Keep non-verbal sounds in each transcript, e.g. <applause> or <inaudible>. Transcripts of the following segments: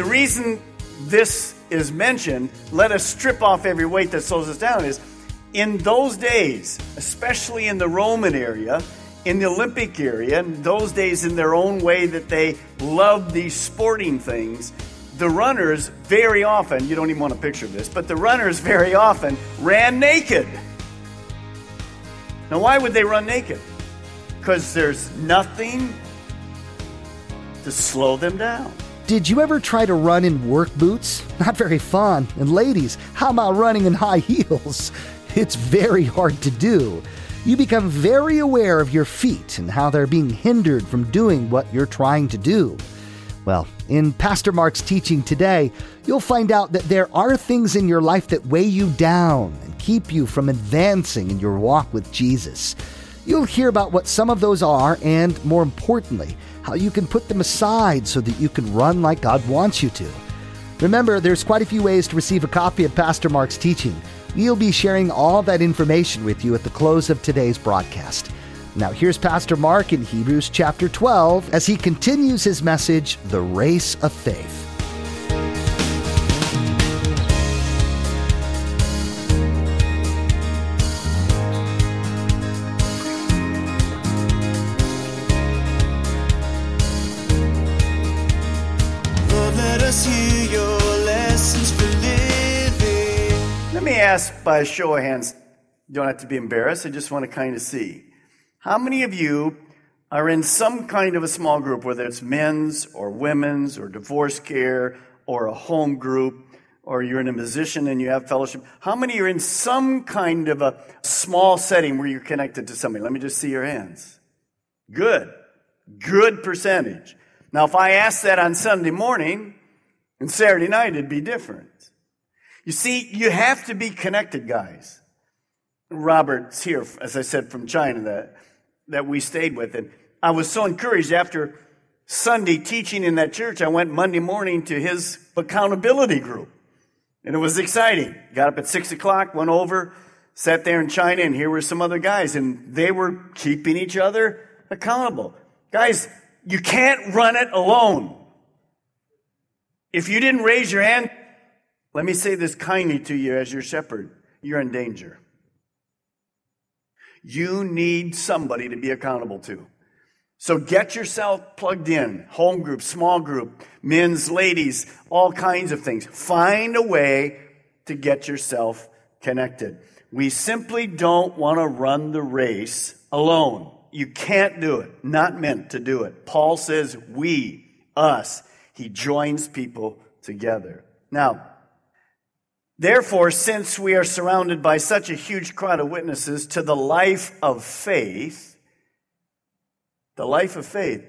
The reason this is mentioned, let us strip off every weight that slows us down, is in those days, especially in the Roman area, in the Olympic area, in those days in their own way that they loved these sporting things, the runners very often, you don't even want a picture this, but the runners very often ran naked. Now, why would they run naked? Because there's nothing to slow them down. Did you ever try to run in work boots? Not very fun. And ladies, how about running in high <laughs> heels? It's very hard to do. You become very aware of your feet and how they're being hindered from doing what you're trying to do. Well, in Pastor Mark's teaching today, you'll find out that there are things in your life that weigh you down and keep you from advancing in your walk with Jesus. You'll hear about what some of those are and, more importantly, how you can put them aside so that you can run like God wants you to. Remember, there's quite a few ways to receive a copy of Pastor Mark's teaching. We'll be sharing all that information with you at the close of today's broadcast. Now, here's Pastor Mark in Hebrews chapter 12 as he continues his message, The Race of Faith. Ask by a show of hands, you don't have to be embarrassed, I just want to kind of see. How many of you are in some kind of a small group, whether it's men's or women's or divorce care or a home group, or you're in a musician and you have fellowship? How many are in some kind of a small setting where you're connected to somebody? Let me just see your hands. Good. Good percentage. Now, if I asked that on Sunday morning and Saturday night, it'd be different. You see, you have to be connected, guys. Robert's here, as I said, from China that, that we stayed with. And I was so encouraged after Sunday teaching in that church, I went Monday morning to his accountability group. And it was exciting. Got up at six o'clock, went over, sat there in China, and here were some other guys, and they were keeping each other accountable. Guys, you can't run it alone. If you didn't raise your hand, let me say this kindly to you as your shepherd. You're in danger. You need somebody to be accountable to. So get yourself plugged in. Home group, small group, men's, ladies, all kinds of things. Find a way to get yourself connected. We simply don't want to run the race alone. You can't do it. Not meant to do it. Paul says we, us. He joins people together. Now, Therefore, since we are surrounded by such a huge crowd of witnesses to the life of faith, the life of faith,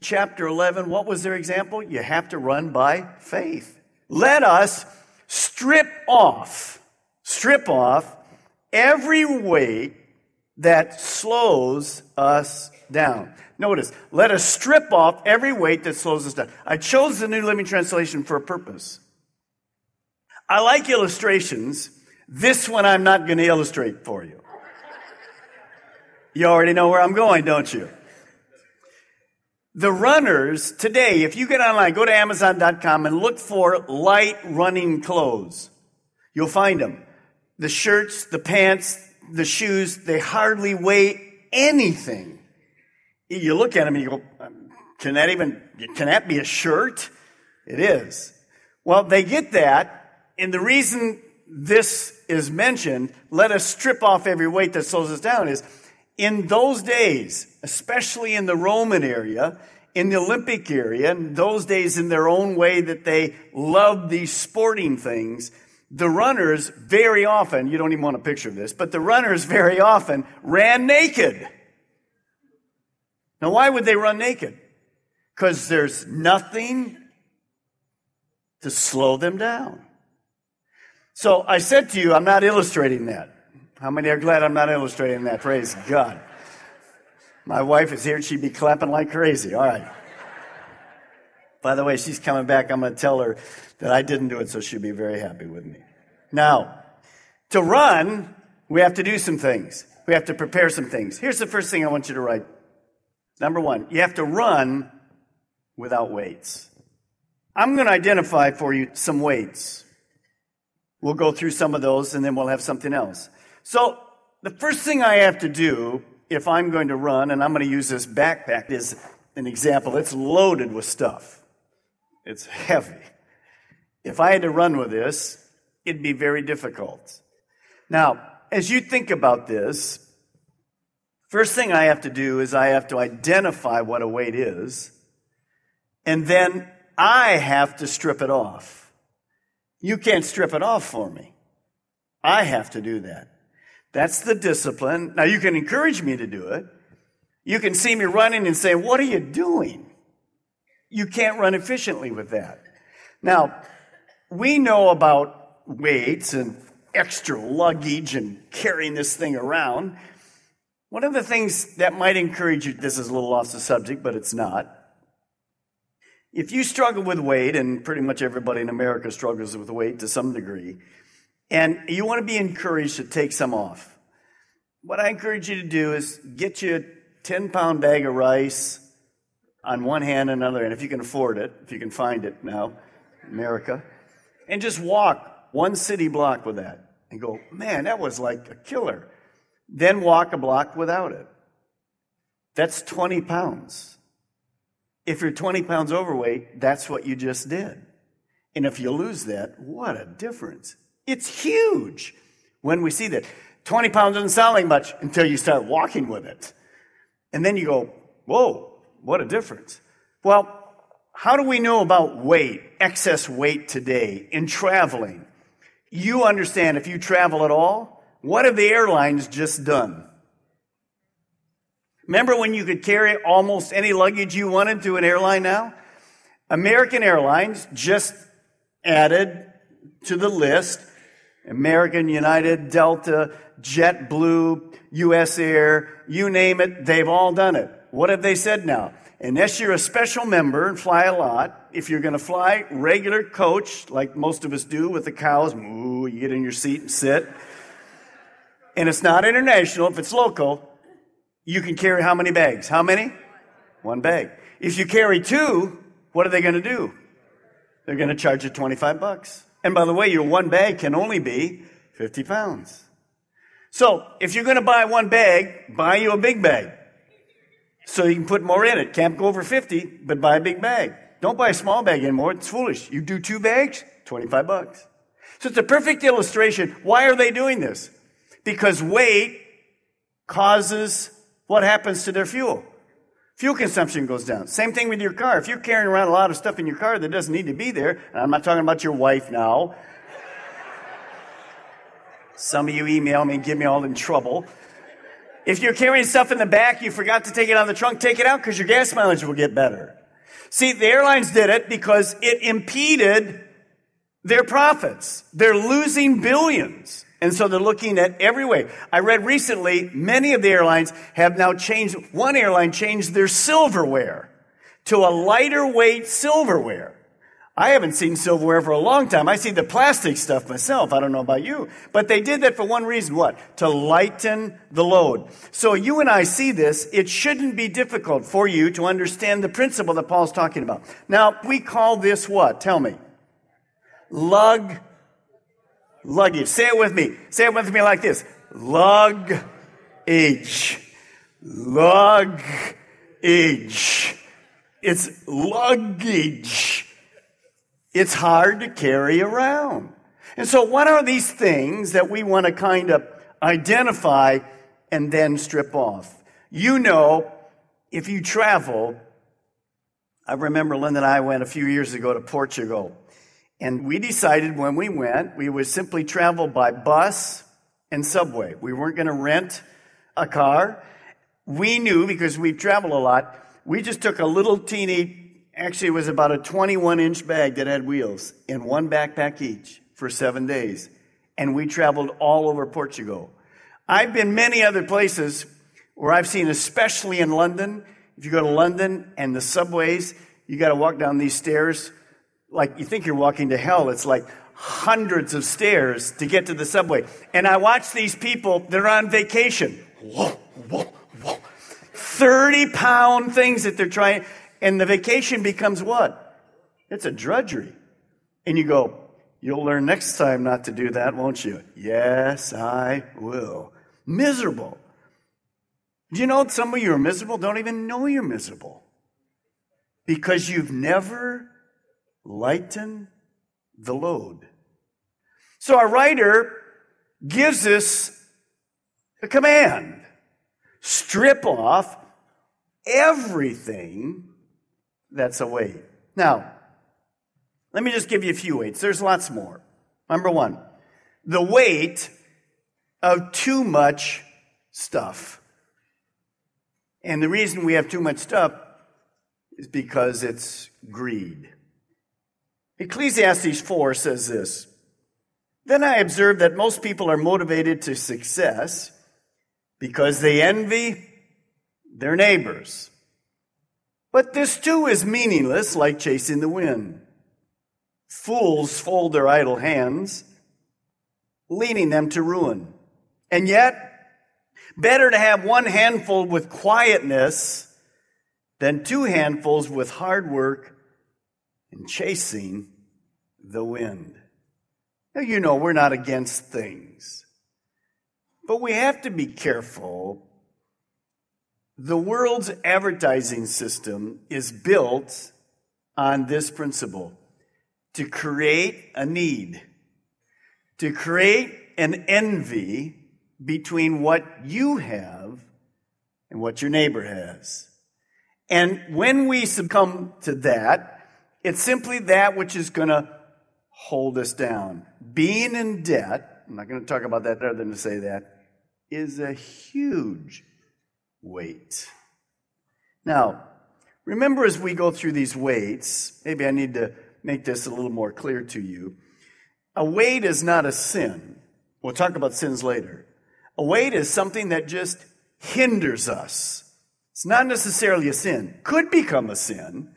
chapter 11, what was their example? You have to run by faith. Let us strip off, strip off every weight that slows us down. Notice, let us strip off every weight that slows us down. I chose the New Living Translation for a purpose. I like illustrations. This one I'm not going to illustrate for you. You already know where I'm going, don't you? The runners today, if you get online, go to Amazon.com and look for light running clothes. You'll find them. The shirts, the pants, the shoes, they hardly weigh anything. You look at them and you go, can that even, can that be a shirt? It is. Well, they get that and the reason this is mentioned, let us strip off every weight that slows us down, is in those days, especially in the Roman area, in the Olympic area, and those days in their own way that they loved these sporting things, the runners very often, you don't even want a picture of this, but the runners very often ran naked. Now, why would they run naked? Because there's nothing to slow them down. So I said to you, I'm not illustrating that. How many are glad I'm not illustrating that? Praise God. My wife is here. She'd be clapping like crazy. All right. By the way, she's coming back. I'm going to tell her that I didn't do it, so she'll be very happy with me. Now, to run, we have to do some things. We have to prepare some things. Here's the first thing I want you to write. Number one, you have to run without weights. I'm going to identify for you some weights. We'll go through some of those and then we'll have something else. So, the first thing I have to do if I'm going to run, and I'm going to use this backpack as an example, it's loaded with stuff. It's heavy. If I had to run with this, it'd be very difficult. Now, as you think about this, first thing I have to do is I have to identify what a weight is, and then I have to strip it off. You can't strip it off for me. I have to do that. That's the discipline. Now you can encourage me to do it. You can see me running and say, what are you doing? You can't run efficiently with that. Now, we know about weights and extra luggage and carrying this thing around. One of the things that might encourage you, this is a little off the subject, but it's not. If you struggle with weight, and pretty much everybody in America struggles with weight to some degree, and you want to be encouraged to take some off. What I encourage you to do is get you a 10 pound bag of rice on one hand and another, and if you can afford it, if you can find it now, America, and just walk one city block with that and go, man, that was like a killer. Then walk a block without it. That's 20 pounds. If you're 20 pounds overweight, that's what you just did. And if you lose that, what a difference. It's huge when we see that. 20 pounds doesn't sound like much until you start walking with it. And then you go, whoa, what a difference. Well, how do we know about weight, excess weight today in traveling? You understand if you travel at all, what have the airlines just done? Remember when you could carry almost any luggage you wanted to an airline now? American Airlines just added to the list American, United, Delta, JetBlue, US Air, you name it, they've all done it. What have they said now? Unless you're a special member and fly a lot, if you're going to fly regular coach, like most of us do with the cows, moo, you get in your seat and sit, and it's not international, if it's local, you can carry how many bags? How many? One bag. If you carry two, what are they going to do? They're going to charge you 25 bucks. And by the way, your one bag can only be 50 pounds. So if you're going to buy one bag, buy you a big bag. So you can put more in it. Can't go over 50, but buy a big bag. Don't buy a small bag anymore. It's foolish. You do two bags, 25 bucks. So it's a perfect illustration. Why are they doing this? Because weight causes what happens to their fuel. Fuel consumption goes down. Same thing with your car. If you're carrying around a lot of stuff in your car that doesn't need to be there, and I'm not talking about your wife now. Some of you email me and get me all in trouble. If you're carrying stuff in the back, you forgot to take it out of the trunk, take it out because your gas mileage will get better. See, the airlines did it because it impeded their profits. They're losing billions. And so they're looking at every way. I read recently, many of the airlines have now changed, one airline changed their silverware to a lighter weight silverware. I haven't seen silverware for a long time. I see the plastic stuff myself. I don't know about you. But they did that for one reason. What? To lighten the load. So you and I see this. It shouldn't be difficult for you to understand the principle that Paul's talking about. Now, we call this what? Tell me. Lug Luggage. Say it with me. Say it with me like this. Lug age. Lug age. It's luggage. It's hard to carry around. And so what are these things that we want to kind of identify and then strip off? You know, if you travel, I remember Linda and I went a few years ago to Portugal. And we decided when we went, we would simply travel by bus and subway. We weren't going to rent a car. We knew because we traveled a lot, we just took a little teeny, actually, it was about a 21 inch bag that had wheels in one backpack each for seven days. And we traveled all over Portugal. I've been many other places where I've seen, especially in London, if you go to London and the subways, you got to walk down these stairs like you think you're walking to hell. It's like hundreds of stairs to get to the subway. And I watch these people, they're on vacation. Whoa, whoa, whoa. 30 pound things that they're trying, and the vacation becomes what? It's a drudgery. And you go, You'll learn next time not to do that, won't you? Yes, I will. Miserable. Do you know some of you are miserable? Don't even know you're miserable because you've never lightened the load. So our writer gives us a command strip off everything that's a weight. Now, let me just give you a few weights. There's lots more. Number one, the weight of too much stuff. And the reason we have too much stuff is because it's greed. Ecclesiastes 4 says this Then I observed that most people are motivated to success because they envy their neighbors. But this too is meaningless, like chasing the wind. Fools fold their idle hands, leading them to ruin. And yet, better to have one handful with quietness than two handfuls with hard work and chasing the wind. Now, you know, we're not against things, but we have to be careful. The world's advertising system is built on this principle to create a need, to create an envy between what you have and what your neighbor has. And when we succumb to that, it's simply that which is going to hold us down. Being in debt, I'm not going to talk about that other than to say that, is a huge weight. Now, remember as we go through these weights, maybe I need to make this a little more clear to you. A weight is not a sin. We'll talk about sins later. A weight is something that just hinders us. It's not necessarily a sin. Could become a sin,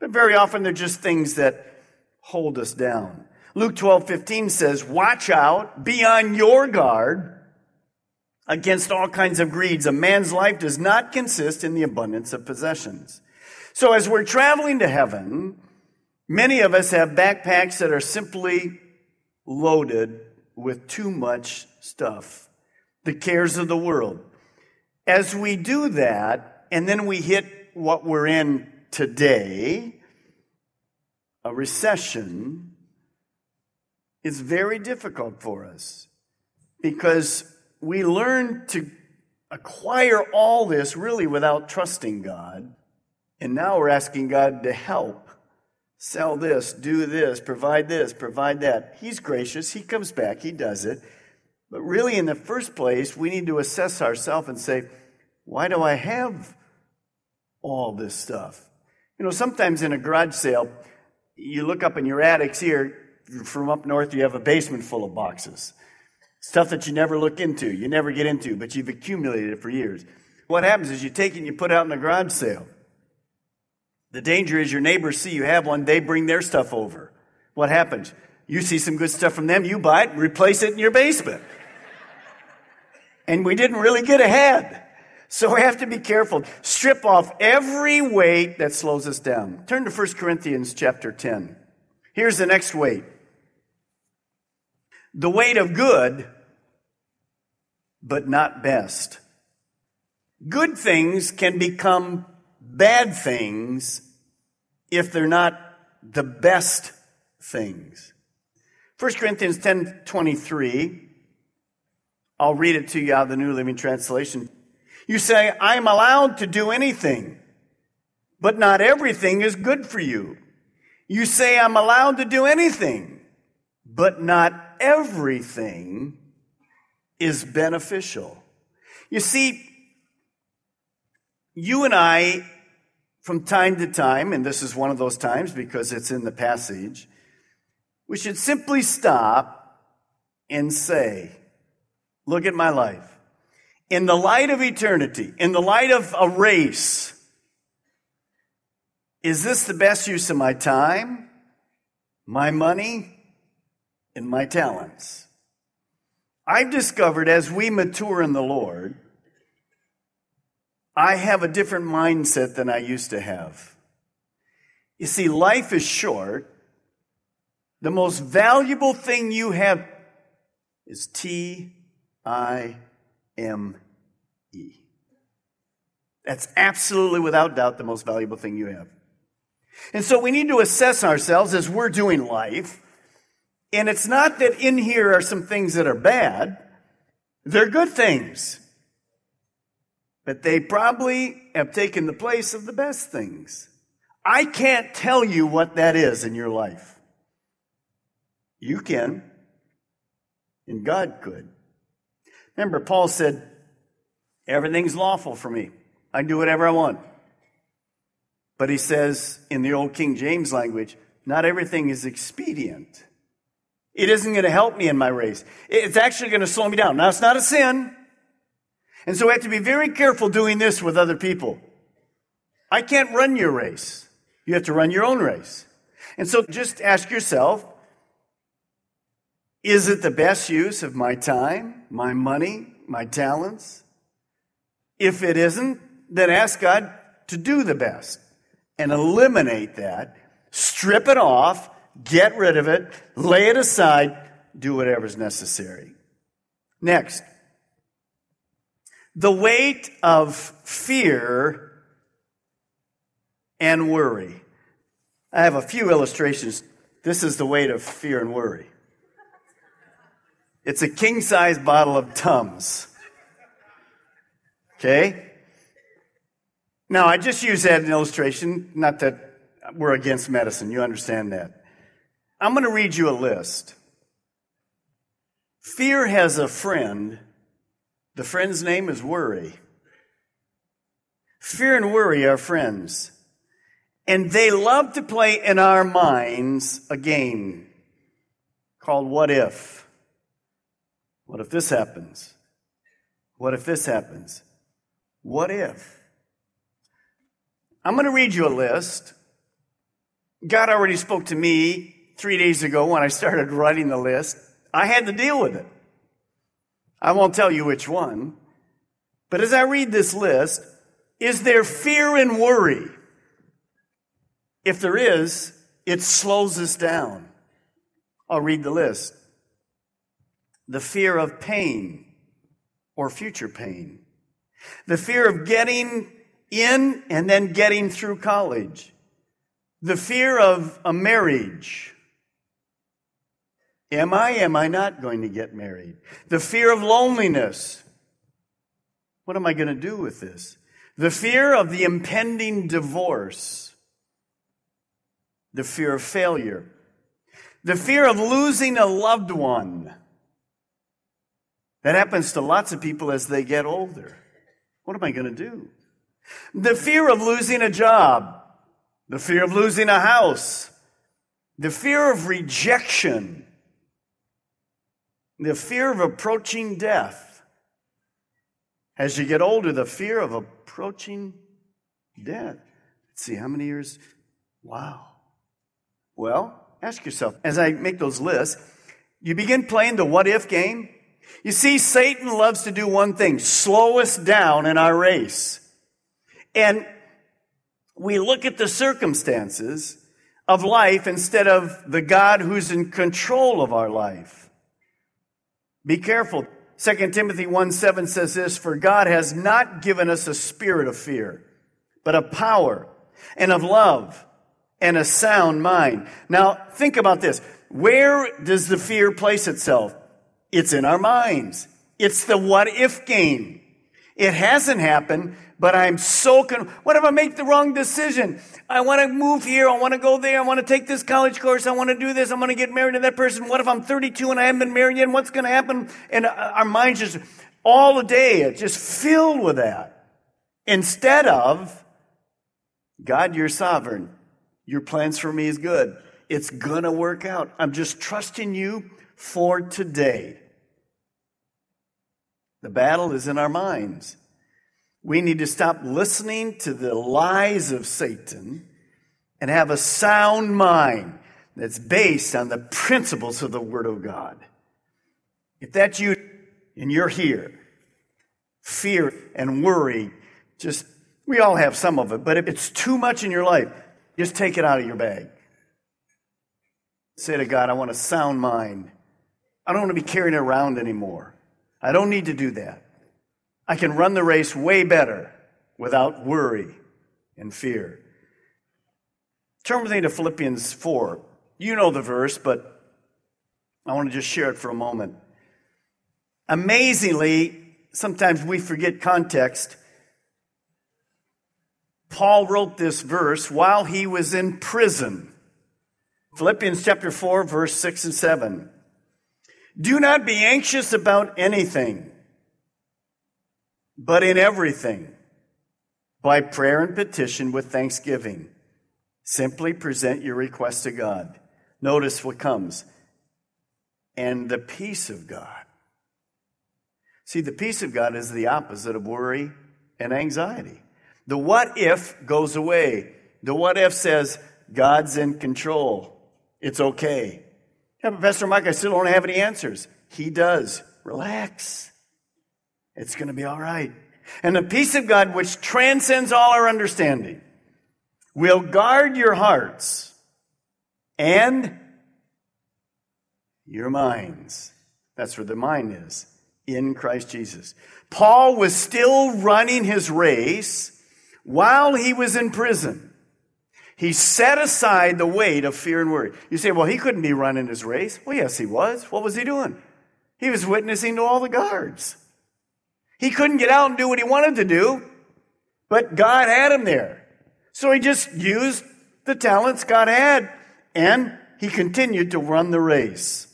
but very often they're just things that hold us down. Luke 12, 15 says, Watch out, be on your guard against all kinds of greeds. A man's life does not consist in the abundance of possessions. So as we're traveling to heaven, Many of us have backpacks that are simply loaded with too much stuff, the cares of the world. As we do that, and then we hit what we're in today, a recession, is very difficult for us because we learn to acquire all this really without trusting God. And now we're asking God to help sell this, do this, provide this, provide that. He's gracious. He comes back. He does it. But really, in the first place, we need to assess ourselves and say, why do I have all this stuff? You know, sometimes in a garage sale, you look up in your attics here, from up north, you have a basement full of boxes. Stuff that you never look into, you never get into, but you've accumulated it for years. What happens is you take it and you put it out in a garage sale. The danger is your neighbors see you have one, they bring their stuff over. What happens? You see some good stuff from them, you buy it, replace it in your basement. And we didn't really get ahead. So we have to be careful. Strip off every weight that slows us down. Turn to 1 Corinthians chapter 10. Here's the next weight. The weight of good, but not best. Good things can become bad things if they're not the best things. 1 Corinthians 10 23, I'll read it to you out of the New Living Translation. You say, I am allowed to do anything, but not everything is good for you. You say, I'm allowed to do anything, but not everything is beneficial. You see, you and I, from time to time, and this is one of those times because it's in the passage, we should simply stop and say, Look at my life. In the light of eternity, in the light of a race, is this the best use of my time, my money, and my talents? I've discovered as we mature in the Lord, I have a different mindset than I used to have. You see, life is short. The most valuable thing you have is T I M E. That's absolutely without doubt the most valuable thing you have. And so we need to assess ourselves as we're doing life. And it's not that in here are some things that are bad. They're good things. But they probably have taken the place of the best things. I can't tell you what that is in your life. You can. And God could. Remember, Paul said, Everything's lawful for me. I can do whatever I want. But he says in the old King James language, not everything is expedient. It isn't going to help me in my race. It's actually going to slow me down. Now, it's not a sin. And so we have to be very careful doing this with other people. I can't run your race. You have to run your own race. And so just ask yourself, is it the best use of my time, my money, my talents? If it isn't, then ask God to do the best and eliminate that, strip it off, get rid of it, lay it aside, do whatever's necessary. Next, the weight of fear and worry. I have a few illustrations. This is the weight of fear and worry. It's a king size bottle of Tums. Okay? Now, I just use that as an illustration, not that we're against medicine. You understand that. I'm going to read you a list. Fear has a friend. The friend's name is worry. Fear and worry are friends. And they love to play in our minds a game called What If? What if this happens? What if this happens? What if? I'm going to read you a list. God already spoke to me three days ago when I started writing the list. I had to deal with it. I won't tell you which one. But as I read this list, is there fear and worry? If there is, it slows us down. I'll read the list the fear of pain or future pain, the fear of getting in and then getting through college, the fear of a marriage. Am I, am I not going to get married? The fear of loneliness. What am I going to do with this? The fear of the impending divorce. The fear of failure. The fear of losing a loved one. That happens to lots of people as they get older. What am I going to do? The fear of losing a job, the fear of losing a house, the fear of rejection, the fear of approaching death. As you get older, the fear of approaching death. Let's see, how many years? Wow. Well, ask yourself, as I make those lists, you begin playing the what if game. You see, Satan loves to do one thing slow us down in our race. And we look at the circumstances of life instead of the God who's in control of our life. Be careful. 2 Timothy 1 7 says this For God has not given us a spirit of fear, but of power and of love and a sound mind. Now, think about this. Where does the fear place itself? It's in our minds. It's the what if game. It hasn't happened, but I'm so con- what if I make the wrong decision? I want to move here. I want to go there. I want to take this college course. I want to do this. I want to get married to that person. What if I'm 32 and I haven't been married yet? What's going to happen? And uh, our minds just all day, it's just filled with that. Instead of, God, you're sovereign. Your plans for me is good. It's going to work out. I'm just trusting you for today. The battle is in our minds. We need to stop listening to the lies of Satan and have a sound mind that's based on the principles of the Word of God. If that's you and you're here, fear and worry, just, we all have some of it, but if it's too much in your life, just take it out of your bag. Say to God, I want a sound mind. I don't want to be carrying it around anymore. I don't need to do that. I can run the race way better without worry and fear. Turn with me to Philippians 4. You know the verse, but I want to just share it for a moment. Amazingly, sometimes we forget context. Paul wrote this verse while he was in prison. Philippians chapter 4, verse 6 and 7. Do not be anxious about anything, but in everything, by prayer and petition with thanksgiving, simply present your request to God. Notice what comes. And the peace of God. See, the peace of God is the opposite of worry and anxiety. The what if goes away. The what if says, God's in control. It's okay. Yeah, Pastor Mike, I still don't have any answers. He does. Relax. It's going to be all right. And the peace of God, which transcends all our understanding, will guard your hearts and your minds. That's where the mind is in Christ Jesus. Paul was still running his race while he was in prison. He set aside the weight of fear and worry. You say, well, he couldn't be running his race. Well, yes, he was. What was he doing? He was witnessing to all the guards. He couldn't get out and do what he wanted to do, but God had him there. So he just used the talents God had and he continued to run the race.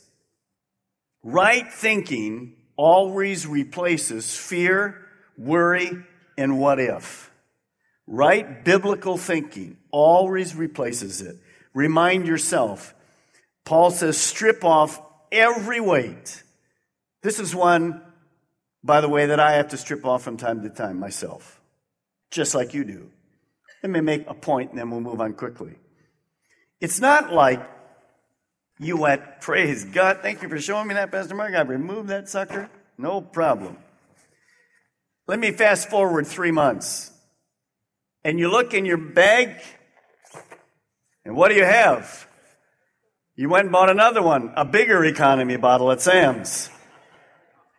Right thinking always replaces fear, worry, and what if. Right biblical thinking always replaces it. Remind yourself. Paul says, strip off every weight. This is one, by the way, that I have to strip off from time to time myself, just like you do. Let me make a point and then we'll move on quickly. It's not like you went, praise God, thank you for showing me that, Pastor Mark. I removed that sucker. No problem. Let me fast forward three months. And you look in your bag and what do you have? You went and bought another one, a bigger economy bottle at Sam's.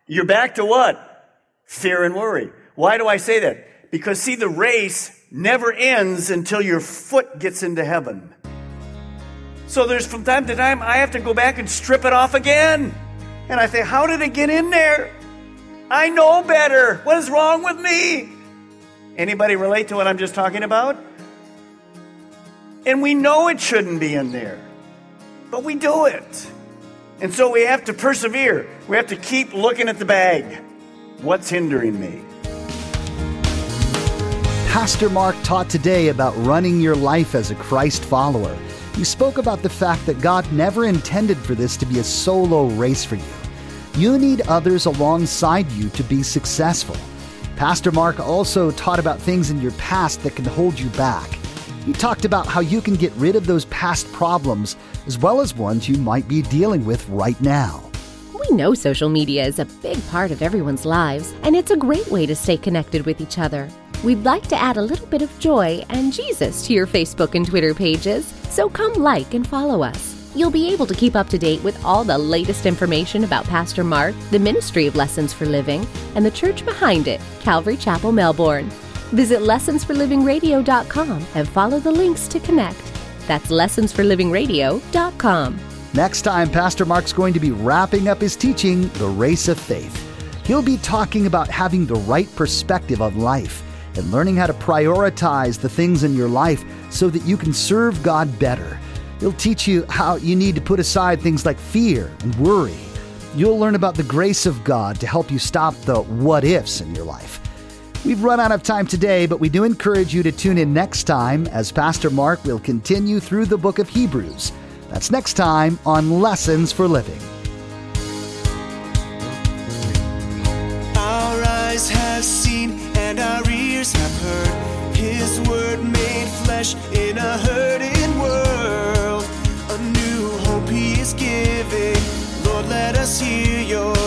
You're back to what? Fear and worry. Why do I say that? Because see, the race never ends until your foot gets into heaven. So there's from time to time, I have to go back and strip it off again. And I say, how did it get in there? I know better. What is wrong with me? Anybody relate to what I'm just talking about? And we know it shouldn't be in there, but we do it. And so we have to persevere. We have to keep looking at the bag. What's hindering me? Pastor Mark taught today about running your life as a Christ follower. He spoke about the fact that God never intended for this to be a solo race for you. You need others alongside you to be successful. Pastor Mark also taught about things in your past that can hold you back. He talked about how you can get rid of those past problems as well as ones you might be dealing with right now. We know social media is a big part of everyone's lives, and it's a great way to stay connected with each other. We'd like to add a little bit of joy and Jesus to your Facebook and Twitter pages, so come like and follow us. You'll be able to keep up to date with all the latest information about Pastor Mark, the Ministry of Lessons for Living, and the church behind it, Calvary Chapel, Melbourne. Visit lessonsforlivingradio.com and follow the links to connect. That's lessonsforlivingradio.com. Next time, Pastor Mark's going to be wrapping up his teaching, The Race of Faith. He'll be talking about having the right perspective on life and learning how to prioritize the things in your life so that you can serve God better. He'll teach you how you need to put aside things like fear and worry. You'll learn about the grace of God to help you stop the what ifs in your life. We've run out of time today, but we do encourage you to tune in next time as Pastor Mark will continue through the book of Hebrews. That's next time on Lessons for Living. Our eyes have seen and our ears have heard His word made flesh in a hurting hear your